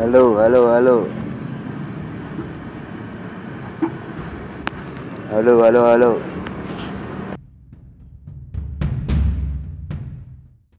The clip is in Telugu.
hello hello hello hello hello hello